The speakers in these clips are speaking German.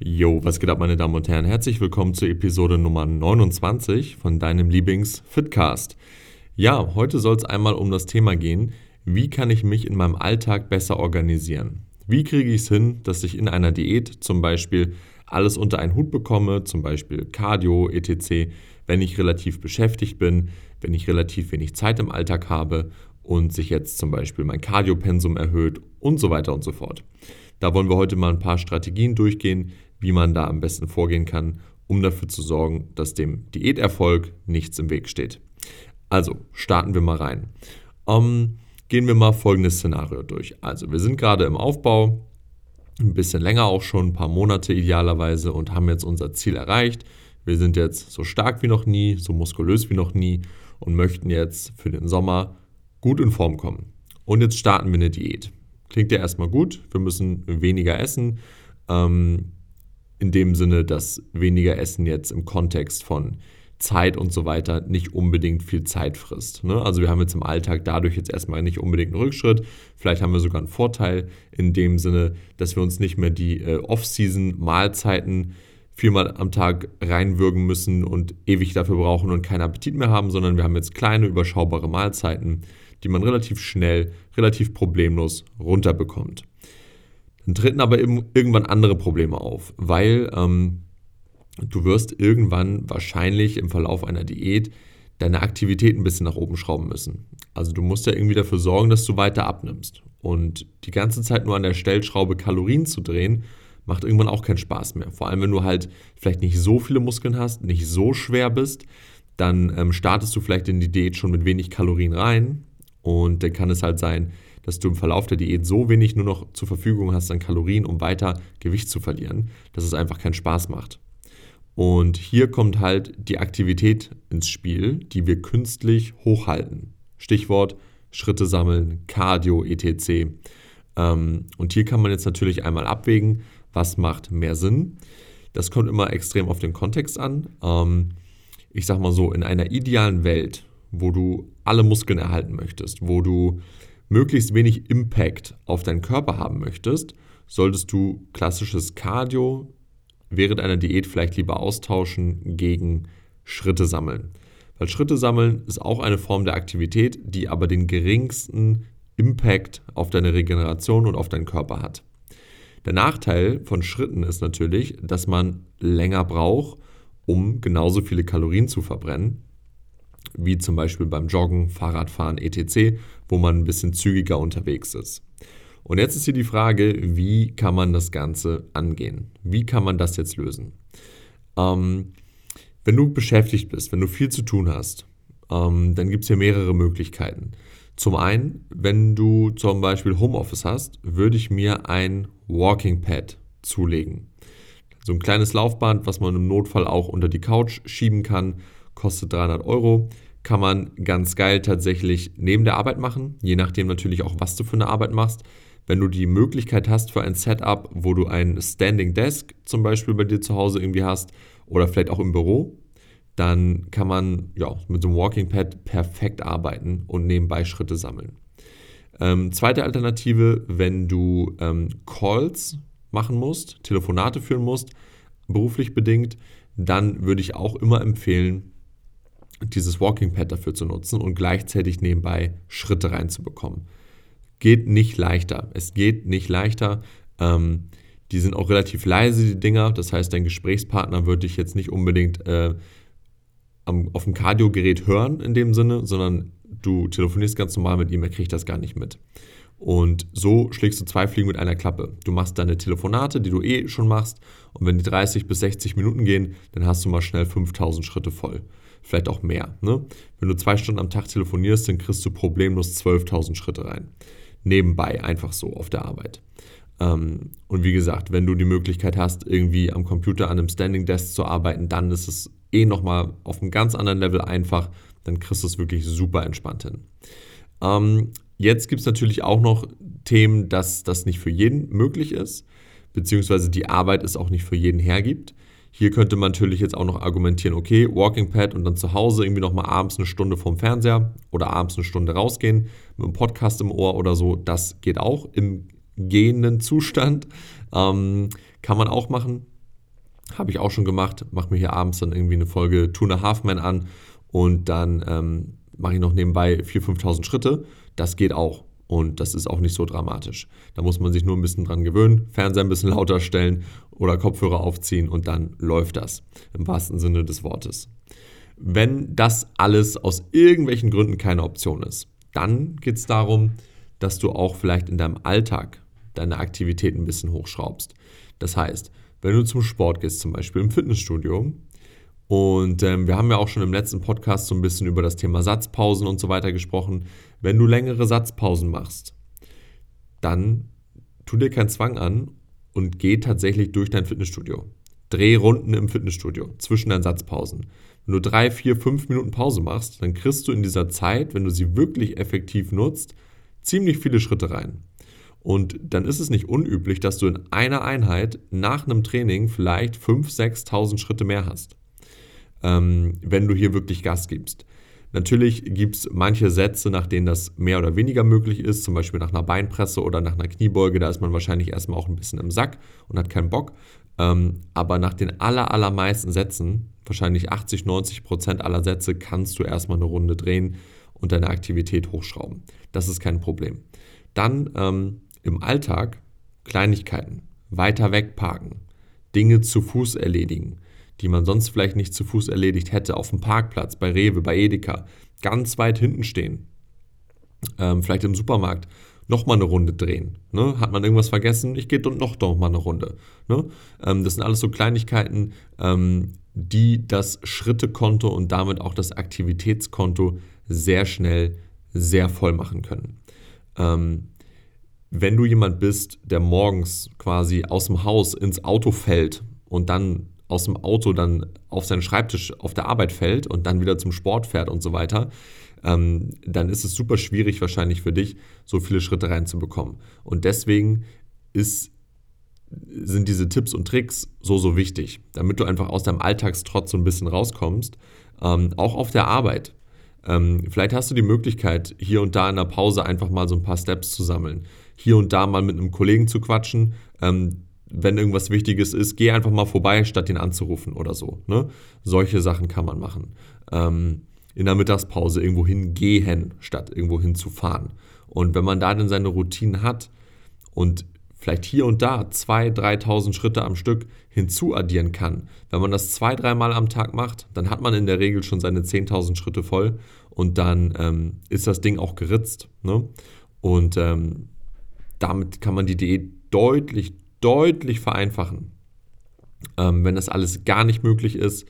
Jo, was geht ab, meine Damen und Herren? Herzlich willkommen zur Episode Nummer 29 von deinem Lieblings-Fitcast. Ja, heute soll es einmal um das Thema gehen, wie kann ich mich in meinem Alltag besser organisieren? Wie kriege ich es hin, dass ich in einer Diät zum Beispiel alles unter einen Hut bekomme, zum Beispiel Cardio, etc., wenn ich relativ beschäftigt bin, wenn ich relativ wenig Zeit im Alltag habe und sich jetzt zum Beispiel mein Cardiopensum erhöht und so weiter und so fort. Da wollen wir heute mal ein paar Strategien durchgehen, wie man da am besten vorgehen kann, um dafür zu sorgen, dass dem Diäterfolg nichts im Weg steht. Also starten wir mal rein. Ähm, gehen wir mal folgendes Szenario durch. Also wir sind gerade im Aufbau, ein bisschen länger auch schon, ein paar Monate idealerweise und haben jetzt unser Ziel erreicht. Wir sind jetzt so stark wie noch nie, so muskulös wie noch nie und möchten jetzt für den Sommer gut in Form kommen. Und jetzt starten wir eine Diät. Klingt ja erstmal gut, wir müssen weniger essen. Ähm, in dem Sinne, dass weniger Essen jetzt im Kontext von Zeit und so weiter nicht unbedingt viel Zeit frisst. Ne? Also wir haben jetzt im Alltag dadurch jetzt erstmal nicht unbedingt einen Rückschritt. Vielleicht haben wir sogar einen Vorteil in dem Sinne, dass wir uns nicht mehr die äh, Off-Season-Mahlzeiten viermal am Tag reinwürgen müssen und ewig dafür brauchen und keinen Appetit mehr haben, sondern wir haben jetzt kleine, überschaubare Mahlzeiten, die man relativ schnell, relativ problemlos runterbekommt. Dann treten aber irgendwann andere Probleme auf, weil ähm, du wirst irgendwann wahrscheinlich im Verlauf einer Diät deine Aktivität ein bisschen nach oben schrauben müssen. Also du musst ja irgendwie dafür sorgen, dass du weiter abnimmst. Und die ganze Zeit nur an der Stellschraube Kalorien zu drehen, macht irgendwann auch keinen Spaß mehr. Vor allem, wenn du halt vielleicht nicht so viele Muskeln hast, nicht so schwer bist, dann ähm, startest du vielleicht in die Diät schon mit wenig Kalorien rein. Und dann kann es halt sein, dass du im Verlauf der Diät so wenig nur noch zur Verfügung hast an Kalorien, um weiter Gewicht zu verlieren, dass es einfach keinen Spaß macht. Und hier kommt halt die Aktivität ins Spiel, die wir künstlich hochhalten. Stichwort Schritte sammeln, Cardio, etc. Ähm, und hier kann man jetzt natürlich einmal abwägen, was macht mehr Sinn. Das kommt immer extrem auf den Kontext an. Ähm, ich sag mal so, in einer idealen Welt, wo du alle Muskeln erhalten möchtest, wo du möglichst wenig Impact auf deinen Körper haben möchtest, solltest du klassisches Cardio während einer Diät vielleicht lieber austauschen gegen Schritte sammeln. Weil Schritte sammeln ist auch eine Form der Aktivität, die aber den geringsten Impact auf deine Regeneration und auf deinen Körper hat. Der Nachteil von Schritten ist natürlich, dass man länger braucht, um genauso viele Kalorien zu verbrennen wie zum Beispiel beim Joggen, Fahrradfahren, etc., wo man ein bisschen zügiger unterwegs ist. Und jetzt ist hier die Frage, wie kann man das Ganze angehen? Wie kann man das jetzt lösen? Ähm, wenn du beschäftigt bist, wenn du viel zu tun hast, ähm, dann gibt es hier mehrere Möglichkeiten. Zum einen, wenn du zum Beispiel Homeoffice hast, würde ich mir ein Walking Pad zulegen. So ein kleines Laufband, was man im Notfall auch unter die Couch schieben kann, kostet 300 Euro. Kann man ganz geil tatsächlich neben der Arbeit machen, je nachdem natürlich auch, was du für eine Arbeit machst. Wenn du die Möglichkeit hast für ein Setup, wo du ein Standing Desk zum Beispiel bei dir zu Hause irgendwie hast oder vielleicht auch im Büro, dann kann man ja, mit so einem Walking Pad perfekt arbeiten und nebenbei Schritte sammeln. Ähm, zweite Alternative, wenn du ähm, Calls machen musst, Telefonate führen musst, beruflich bedingt, dann würde ich auch immer empfehlen, dieses Walking Pad dafür zu nutzen und gleichzeitig nebenbei Schritte reinzubekommen. Geht nicht leichter. Es geht nicht leichter. Ähm, die sind auch relativ leise, die Dinger. Das heißt, dein Gesprächspartner würde dich jetzt nicht unbedingt äh, am, auf dem Kardiogerät hören in dem Sinne, sondern du telefonierst ganz normal mit ihm, er kriegt das gar nicht mit. Und so schlägst du zwei Fliegen mit einer Klappe. Du machst deine Telefonate, die du eh schon machst, und wenn die 30 bis 60 Minuten gehen, dann hast du mal schnell 5000 Schritte voll vielleicht auch mehr. Ne? Wenn du zwei Stunden am Tag telefonierst, dann kriegst du problemlos 12.000 Schritte rein. Nebenbei, einfach so auf der Arbeit. Ähm, und wie gesagt, wenn du die Möglichkeit hast, irgendwie am Computer an einem Standing Desk zu arbeiten, dann ist es eh nochmal auf einem ganz anderen Level einfach. Dann kriegst du es wirklich super entspannt hin. Ähm, jetzt gibt es natürlich auch noch Themen, dass das nicht für jeden möglich ist, beziehungsweise die Arbeit es auch nicht für jeden hergibt. Hier könnte man natürlich jetzt auch noch argumentieren, okay, Walking Pad und dann zu Hause irgendwie nochmal abends eine Stunde vorm Fernseher oder abends eine Stunde rausgehen mit einem Podcast im Ohr oder so. Das geht auch im gehenden Zustand. Ähm, kann man auch machen. Habe ich auch schon gemacht. Mache mir hier abends dann irgendwie eine Folge Two and a Half Man an und dann ähm, mache ich noch nebenbei 4.000, 5.000 Schritte. Das geht auch. Und das ist auch nicht so dramatisch. Da muss man sich nur ein bisschen dran gewöhnen, Fernseher ein bisschen lauter stellen oder Kopfhörer aufziehen und dann läuft das. Im wahrsten Sinne des Wortes. Wenn das alles aus irgendwelchen Gründen keine Option ist, dann geht es darum, dass du auch vielleicht in deinem Alltag deine Aktivität ein bisschen hochschraubst. Das heißt, wenn du zum Sport gehst, zum Beispiel im Fitnessstudio, und ähm, wir haben ja auch schon im letzten Podcast so ein bisschen über das Thema Satzpausen und so weiter gesprochen. Wenn du längere Satzpausen machst, dann tu dir keinen Zwang an und geh tatsächlich durch dein Fitnessstudio. Dreh Runden im Fitnessstudio zwischen deinen Satzpausen. Wenn du drei, vier, fünf Minuten Pause machst, dann kriegst du in dieser Zeit, wenn du sie wirklich effektiv nutzt, ziemlich viele Schritte rein. Und dann ist es nicht unüblich, dass du in einer Einheit nach einem Training vielleicht 5.000, 6.000 Schritte mehr hast ähm, wenn du hier wirklich Gas gibst. Natürlich gibt es manche Sätze, nach denen das mehr oder weniger möglich ist, zum Beispiel nach einer Beinpresse oder nach einer Kniebeuge, da ist man wahrscheinlich erstmal auch ein bisschen im Sack und hat keinen Bock. Ähm, aber nach den aller, allermeisten Sätzen, wahrscheinlich 80, 90 Prozent aller Sätze, kannst du erstmal eine Runde drehen und deine Aktivität hochschrauben. Das ist kein Problem. Dann ähm, im Alltag Kleinigkeiten, weiter wegparken, Dinge zu Fuß erledigen, die man sonst vielleicht nicht zu Fuß erledigt hätte, auf dem Parkplatz, bei Rewe, bei Edeka, ganz weit hinten stehen, ähm, vielleicht im Supermarkt, nochmal eine Runde drehen. Ne? Hat man irgendwas vergessen? Ich gehe noch doch mal eine Runde. Ne? Ähm, das sind alles so Kleinigkeiten, ähm, die das Schrittekonto und damit auch das Aktivitätskonto sehr schnell sehr voll machen können. Ähm, wenn du jemand bist, der morgens quasi aus dem Haus ins Auto fällt und dann aus dem Auto dann auf seinen Schreibtisch auf der Arbeit fällt und dann wieder zum Sport fährt und so weiter, ähm, dann ist es super schwierig wahrscheinlich für dich, so viele Schritte reinzubekommen. Und deswegen ist, sind diese Tipps und Tricks so, so wichtig, damit du einfach aus deinem Alltagstrotz so ein bisschen rauskommst, ähm, auch auf der Arbeit. Ähm, vielleicht hast du die Möglichkeit, hier und da in der Pause einfach mal so ein paar Steps zu sammeln. Hier und da mal mit einem Kollegen zu quatschen, ähm, wenn irgendwas Wichtiges ist, geh einfach mal vorbei, statt ihn anzurufen oder so. Ne? Solche Sachen kann man machen. Ähm, in der Mittagspause irgendwo hingehen, statt irgendwo hinzufahren. Und wenn man da dann seine Routinen hat und vielleicht hier und da 2.000, 3.000 Schritte am Stück hinzuaddieren kann, wenn man das zwei, dreimal am Tag macht, dann hat man in der Regel schon seine 10.000 Schritte voll und dann ähm, ist das Ding auch geritzt. Ne? Und ähm, damit kann man die Diät deutlich, deutlich vereinfachen. Ähm, wenn das alles gar nicht möglich ist,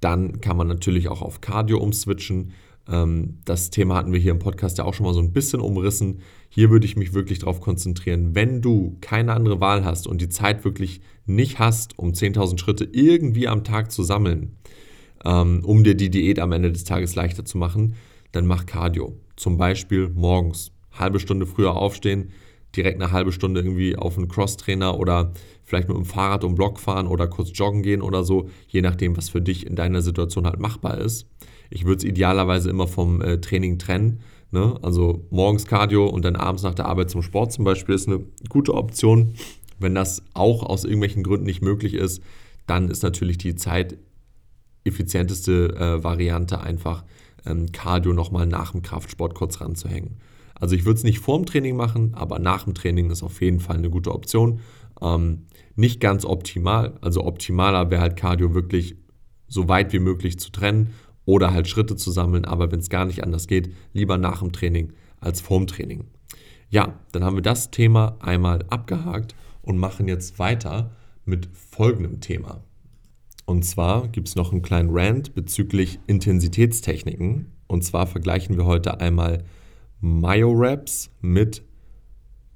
dann kann man natürlich auch auf Cardio umswitchen. Ähm, das Thema hatten wir hier im Podcast ja auch schon mal so ein bisschen umrissen. Hier würde ich mich wirklich darauf konzentrieren, wenn du keine andere Wahl hast und die Zeit wirklich nicht hast, um 10.000 Schritte irgendwie am Tag zu sammeln, ähm, um dir die Diät am Ende des Tages leichter zu machen, dann mach Cardio. Zum Beispiel morgens, halbe Stunde früher aufstehen, direkt eine halbe Stunde irgendwie auf einen Crosstrainer oder vielleicht mit dem Fahrrad um Block fahren oder kurz joggen gehen oder so, je nachdem, was für dich in deiner Situation halt machbar ist. Ich würde es idealerweise immer vom äh, Training trennen. Ne? Also morgens Cardio und dann abends nach der Arbeit zum Sport zum Beispiel ist eine gute Option. Wenn das auch aus irgendwelchen Gründen nicht möglich ist, dann ist natürlich die zeiteffizienteste äh, Variante einfach ähm, Cardio nochmal nach dem Kraftsport kurz ranzuhängen. Also ich würde es nicht vorm Training machen, aber nach dem Training ist auf jeden Fall eine gute Option. Ähm, nicht ganz optimal, also optimaler wäre halt Cardio wirklich so weit wie möglich zu trennen oder halt Schritte zu sammeln, aber wenn es gar nicht anders geht, lieber nach dem Training als vorm Training. Ja, dann haben wir das Thema einmal abgehakt und machen jetzt weiter mit folgendem Thema. Und zwar gibt es noch einen kleinen Rant bezüglich Intensitätstechniken. Und zwar vergleichen wir heute einmal Myo-Raps mit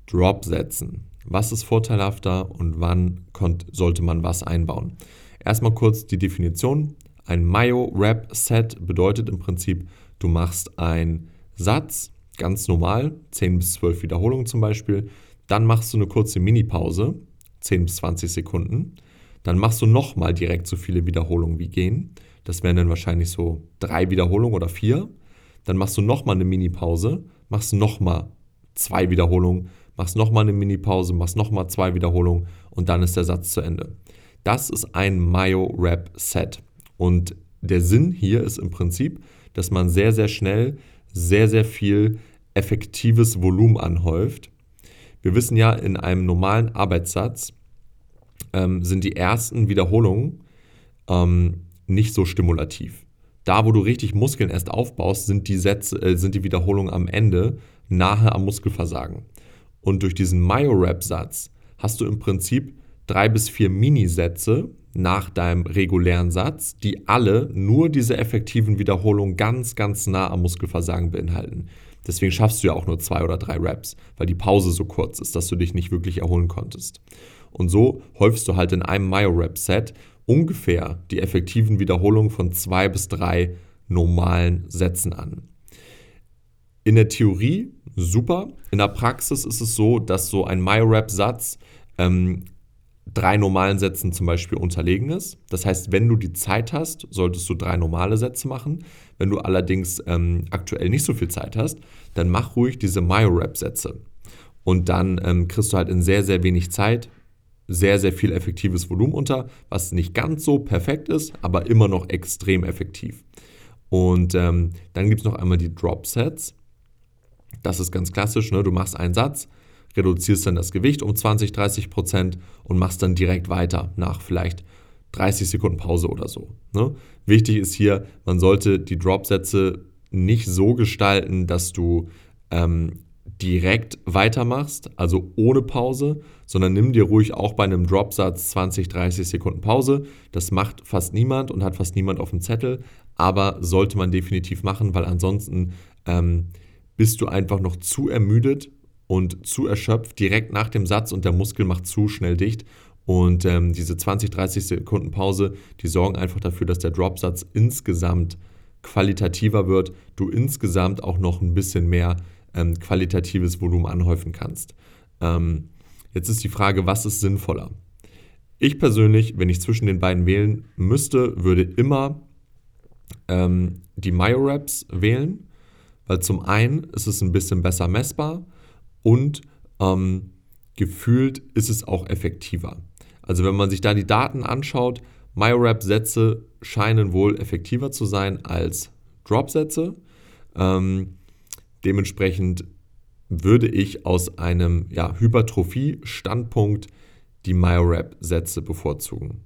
Drop-Sätzen. Was ist vorteilhafter und wann sollte man was einbauen? Erstmal kurz die Definition. Ein Myo-Rap-Set bedeutet im Prinzip, du machst einen Satz, ganz normal, 10 bis 12 Wiederholungen zum Beispiel. Dann machst du eine kurze Mini-Pause, 10 bis 20 Sekunden. Dann machst du nochmal direkt so viele Wiederholungen wie gehen. Das wären dann wahrscheinlich so drei Wiederholungen oder vier. Dann machst du nochmal eine Mini-Pause, machst nochmal zwei Wiederholungen, machst nochmal eine Mini-Pause, machst nochmal zwei Wiederholungen und dann ist der Satz zu Ende. Das ist ein Myo-Rap-Set. Und der Sinn hier ist im Prinzip, dass man sehr, sehr schnell sehr, sehr viel effektives Volumen anhäuft. Wir wissen ja, in einem normalen Arbeitssatz ähm, sind die ersten Wiederholungen ähm, nicht so stimulativ. Da, wo du richtig Muskeln erst aufbaust, sind die, Sätze, äh, sind die Wiederholungen am Ende nahe am Muskelversagen. Und durch diesen Myo-Rap-Satz hast du im Prinzip drei bis vier Minisätze nach deinem regulären Satz, die alle nur diese effektiven Wiederholungen ganz, ganz nah am Muskelversagen beinhalten. Deswegen schaffst du ja auch nur zwei oder drei Reps, weil die Pause so kurz ist, dass du dich nicht wirklich erholen konntest. Und so häufst du halt in einem Myo-Rep-Set ungefähr die effektiven Wiederholungen von zwei bis drei normalen Sätzen an. In der Theorie super. In der Praxis ist es so, dass so ein MyRap-Satz ähm, drei normalen Sätzen zum Beispiel unterlegen ist. Das heißt, wenn du die Zeit hast, solltest du drei normale Sätze machen. Wenn du allerdings ähm, aktuell nicht so viel Zeit hast, dann mach ruhig diese MyRap-Sätze. Und dann ähm, kriegst du halt in sehr, sehr wenig Zeit sehr, sehr viel effektives Volumen unter, was nicht ganz so perfekt ist, aber immer noch extrem effektiv. Und ähm, dann gibt es noch einmal die Drop-Sets. Das ist ganz klassisch. Ne? Du machst einen Satz, reduzierst dann das Gewicht um 20, 30 Prozent und machst dann direkt weiter nach vielleicht 30 Sekunden Pause oder so. Ne? Wichtig ist hier, man sollte die Drop-Sätze nicht so gestalten, dass du ähm, direkt weitermachst, also ohne Pause, sondern nimm dir ruhig auch bei einem Dropsatz 20, 30 Sekunden Pause. Das macht fast niemand und hat fast niemand auf dem Zettel, aber sollte man definitiv machen, weil ansonsten ähm, bist du einfach noch zu ermüdet und zu erschöpft direkt nach dem Satz und der Muskel macht zu schnell dicht. Und ähm, diese 20, 30 Sekunden Pause, die sorgen einfach dafür, dass der Dropsatz insgesamt qualitativer wird, du insgesamt auch noch ein bisschen mehr ähm, qualitatives Volumen anhäufen kannst. Ähm, jetzt ist die Frage, was ist sinnvoller? Ich persönlich, wenn ich zwischen den beiden wählen müsste, würde immer ähm, die Myo-Raps wählen, weil zum einen ist es ein bisschen besser messbar und ähm, gefühlt ist es auch effektiver. Also wenn man sich da die Daten anschaut, MyoRap-Sätze scheinen wohl effektiver zu sein als Drop-Sätze. Ähm, dementsprechend würde ich aus einem ja, Hypertrophie-Standpunkt die MyoRap-Sätze bevorzugen.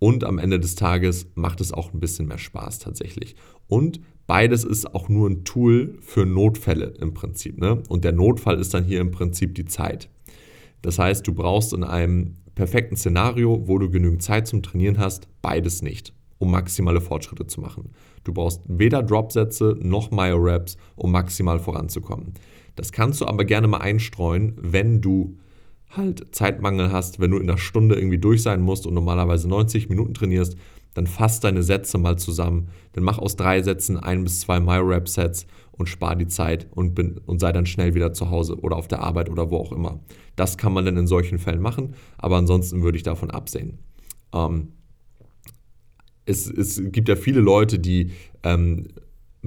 Und am Ende des Tages macht es auch ein bisschen mehr Spaß tatsächlich. Und beides ist auch nur ein Tool für Notfälle im Prinzip. Ne? Und der Notfall ist dann hier im Prinzip die Zeit. Das heißt, du brauchst in einem perfekten Szenario, wo du genügend Zeit zum Trainieren hast, beides nicht, um maximale Fortschritte zu machen. Du brauchst weder Dropsätze noch Myo-Raps, um maximal voranzukommen. Das kannst du aber gerne mal einstreuen, wenn du halt Zeitmangel hast, wenn du in einer Stunde irgendwie durch sein musst und normalerweise 90 Minuten trainierst, dann fass deine Sätze mal zusammen. Dann mach aus drei Sätzen ein bis zwei My-Rap-Sets und spar die Zeit und, bin, und sei dann schnell wieder zu Hause oder auf der Arbeit oder wo auch immer. Das kann man dann in solchen Fällen machen, aber ansonsten würde ich davon absehen. Ähm, es, es, gibt ja viele Leute, die ähm,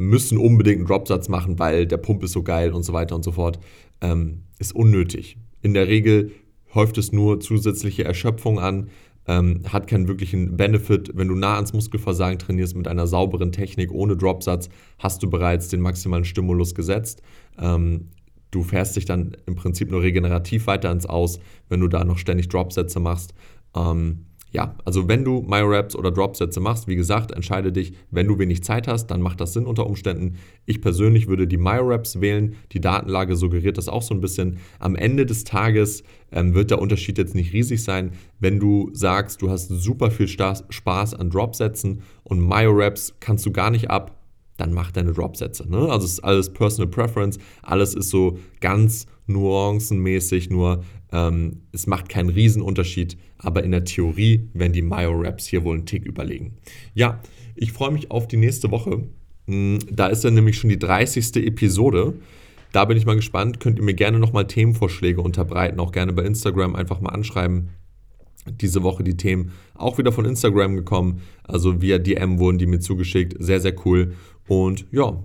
müssen unbedingt einen Dropsatz machen, weil der Pump ist so geil und so weiter und so fort. Ähm, ist unnötig. In der Regel häuft es nur zusätzliche Erschöpfung an, ähm, hat keinen wirklichen Benefit. Wenn du nah ans Muskelversagen trainierst mit einer sauberen Technik ohne Dropsatz, hast du bereits den maximalen Stimulus gesetzt. Ähm, du fährst dich dann im Prinzip nur regenerativ weiter ins Aus, wenn du da noch ständig Dropsätze machst. Ähm, ja, also wenn du MyoRaps oder Dropsätze machst, wie gesagt, entscheide dich, wenn du wenig Zeit hast, dann macht das Sinn unter Umständen. Ich persönlich würde die MyoRaps wählen. Die Datenlage suggeriert das auch so ein bisschen. Am Ende des Tages ähm, wird der Unterschied jetzt nicht riesig sein, wenn du sagst, du hast super viel Spaß an Dropsätzen und MyoRaps kannst du gar nicht ab, dann mach deine Dropsätze. Ne? Also es ist alles Personal Preference, alles ist so ganz nuancenmäßig, nur ähm, es macht keinen Riesenunterschied, aber in der Theorie werden die Myo-Raps hier wohl einen Tick überlegen. Ja, ich freue mich auf die nächste Woche. Hm, da ist dann nämlich schon die 30. Episode. Da bin ich mal gespannt. Könnt ihr mir gerne nochmal Themenvorschläge unterbreiten, auch gerne bei Instagram einfach mal anschreiben. Diese Woche die Themen auch wieder von Instagram gekommen. Also via DM wurden die mir zugeschickt. Sehr, sehr cool. Und ja,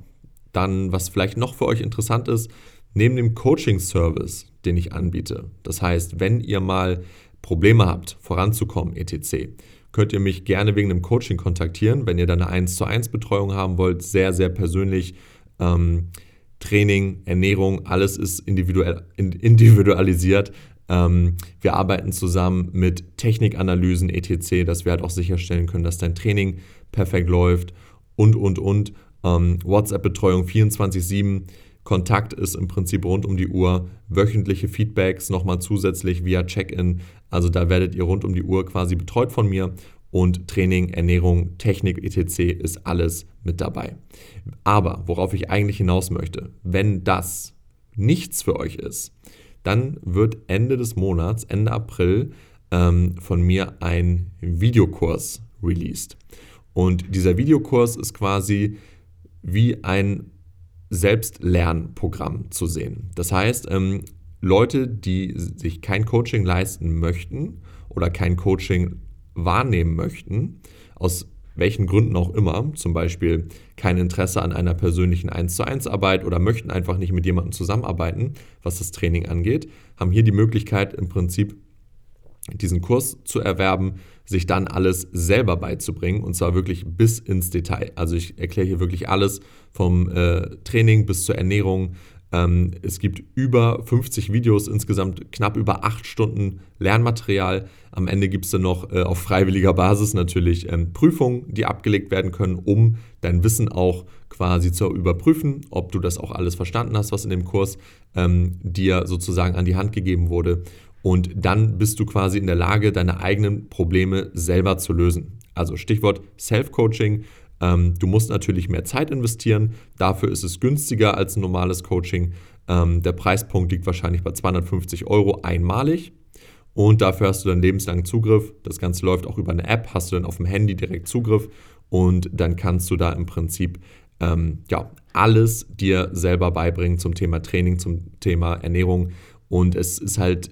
dann, was vielleicht noch für euch interessant ist, neben dem Coaching-Service, den ich anbiete. Das heißt, wenn ihr mal Probleme habt, voranzukommen, etc., könnt ihr mich gerne wegen einem Coaching kontaktieren, wenn ihr dann eine 1 zu 1 Betreuung haben wollt, sehr, sehr persönlich. Ähm, Training, Ernährung, alles ist individuell, individualisiert. Ähm, wir arbeiten zusammen mit Technikanalysen etc., dass wir halt auch sicherstellen können, dass dein Training perfekt läuft und, und, und. Ähm, WhatsApp-Betreuung 24-7. Kontakt ist im Prinzip rund um die Uhr. Wöchentliche Feedbacks nochmal zusätzlich via Check-in. Also da werdet ihr rund um die Uhr quasi betreut von mir. Und Training, Ernährung, Technik, etc. ist alles mit dabei. Aber worauf ich eigentlich hinaus möchte, wenn das nichts für euch ist, dann wird Ende des Monats, Ende April, ähm, von mir ein Videokurs released. Und dieser Videokurs ist quasi wie ein Selbstlernprogramm zu sehen. Das heißt, ähm, Leute, die sich kein Coaching leisten möchten oder kein Coaching wahrnehmen möchten, aus welchen Gründen auch immer, zum Beispiel kein Interesse an einer persönlichen 1 zu 1 Arbeit oder möchten einfach nicht mit jemandem zusammenarbeiten, was das Training angeht, haben hier die Möglichkeit im Prinzip diesen Kurs zu erwerben, sich dann alles selber beizubringen und zwar wirklich bis ins Detail. Also ich erkläre hier wirklich alles vom äh, Training bis zur Ernährung, ähm, es gibt über 50 Videos, insgesamt knapp über 8 Stunden Lernmaterial. Am Ende gibt es dann noch äh, auf freiwilliger Basis natürlich ähm, Prüfungen, die abgelegt werden können, um dein Wissen auch quasi zu überprüfen, ob du das auch alles verstanden hast, was in dem Kurs ähm, dir sozusagen an die Hand gegeben wurde. Und dann bist du quasi in der Lage, deine eigenen Probleme selber zu lösen. Also Stichwort Self-Coaching. Ähm, du musst natürlich mehr Zeit investieren. Dafür ist es günstiger als ein normales Coaching. Ähm, der Preispunkt liegt wahrscheinlich bei 250 Euro einmalig. Und dafür hast du dann lebenslangen Zugriff. Das Ganze läuft auch über eine App, hast du dann auf dem Handy direkt Zugriff und dann kannst du da im Prinzip ähm, ja, alles dir selber beibringen zum Thema Training, zum Thema Ernährung. Und es ist halt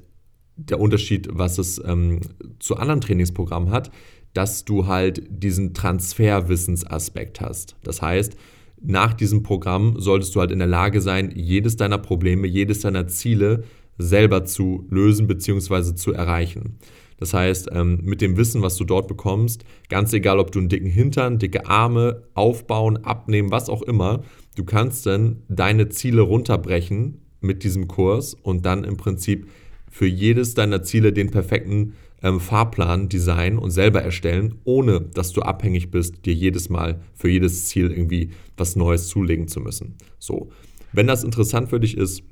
der Unterschied, was es ähm, zu anderen Trainingsprogrammen hat dass du halt diesen Transferwissensaspekt hast. Das heißt, nach diesem Programm solltest du halt in der Lage sein, jedes deiner Probleme, jedes deiner Ziele selber zu lösen bzw. zu erreichen. Das heißt, ähm, mit dem Wissen, was du dort bekommst, ganz egal, ob du einen dicken Hintern, dicke Arme aufbauen, abnehmen, was auch immer, du kannst dann deine Ziele runterbrechen mit diesem Kurs und dann im Prinzip für jedes deiner Ziele den perfekten ähm, Fahrplan designen und selber erstellen, ohne dass du abhängig bist, dir jedes Mal für jedes Ziel irgendwie was Neues zulegen zu müssen. So, wenn das interessant für dich ist,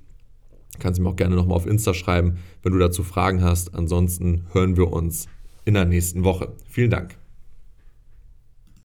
kannst du mir auch gerne nochmal auf Insta schreiben, wenn du dazu Fragen hast. Ansonsten hören wir uns in der nächsten Woche. Vielen Dank.